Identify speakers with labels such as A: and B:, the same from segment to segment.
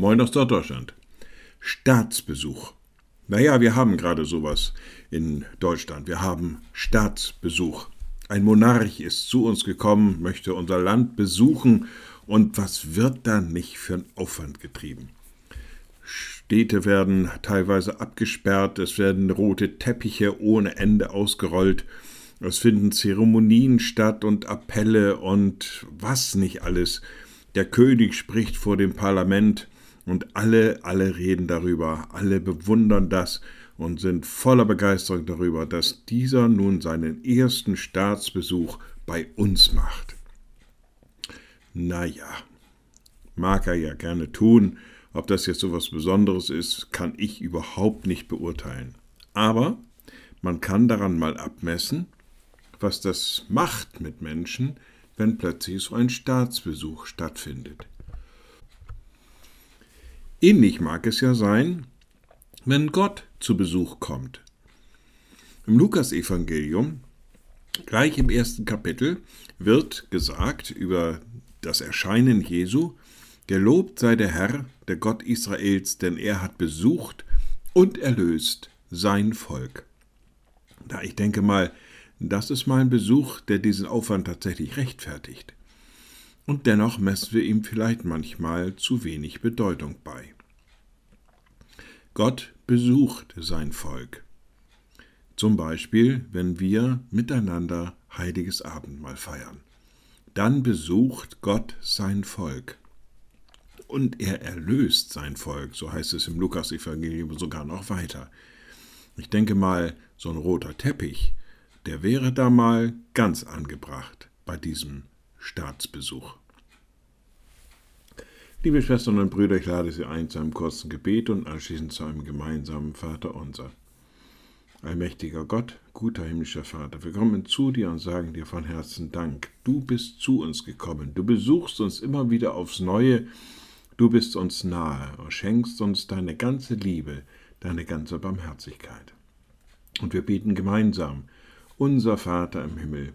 A: Moin aus Norddeutschland. Staatsbesuch. Naja, wir haben gerade sowas in Deutschland. Wir haben Staatsbesuch. Ein Monarch ist zu uns gekommen, möchte unser Land besuchen und was wird da nicht für ein Aufwand getrieben? Städte werden teilweise abgesperrt, es werden rote Teppiche ohne Ende ausgerollt, es finden Zeremonien statt und Appelle und was nicht alles. Der König spricht vor dem Parlament und alle, alle reden darüber, alle bewundern das und sind voller Begeisterung darüber, dass dieser nun seinen ersten Staatsbesuch bei uns macht. Naja, mag er ja gerne tun, ob das jetzt so was Besonderes ist, kann ich überhaupt nicht beurteilen. Aber man kann daran mal abmessen, was das macht mit Menschen, wenn plötzlich so ein Staatsbesuch stattfindet. Ähnlich mag es ja sein, wenn Gott zu Besuch kommt. Im Lukasevangelium, gleich im ersten Kapitel, wird gesagt über das Erscheinen Jesu, Gelobt sei der Herr, der Gott Israels, denn er hat besucht und erlöst sein Volk. Da ich denke mal, das ist mal ein Besuch, der diesen Aufwand tatsächlich rechtfertigt. Und dennoch messen wir ihm vielleicht manchmal zu wenig Bedeutung bei. Gott besucht sein Volk. Zum Beispiel, wenn wir miteinander heiliges Abendmahl feiern. Dann besucht Gott sein Volk. Und er erlöst sein Volk, so heißt es im Lukas-Evangelium sogar noch weiter. Ich denke mal, so ein roter Teppich, der wäre da mal ganz angebracht bei diesem Staatsbesuch. Liebe Schwestern und Brüder, ich lade Sie ein zu einem kurzen Gebet und anschließend zu einem gemeinsamen Vater unser. Allmächtiger Gott, guter himmlischer Vater, wir kommen zu dir und sagen dir von Herzen Dank. Du bist zu uns gekommen, du besuchst uns immer wieder aufs Neue, du bist uns nahe und schenkst uns deine ganze Liebe, deine ganze Barmherzigkeit. Und wir beten gemeinsam, unser Vater im Himmel,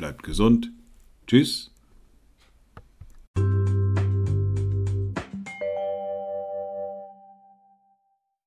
A: bleibt gesund. Tschüss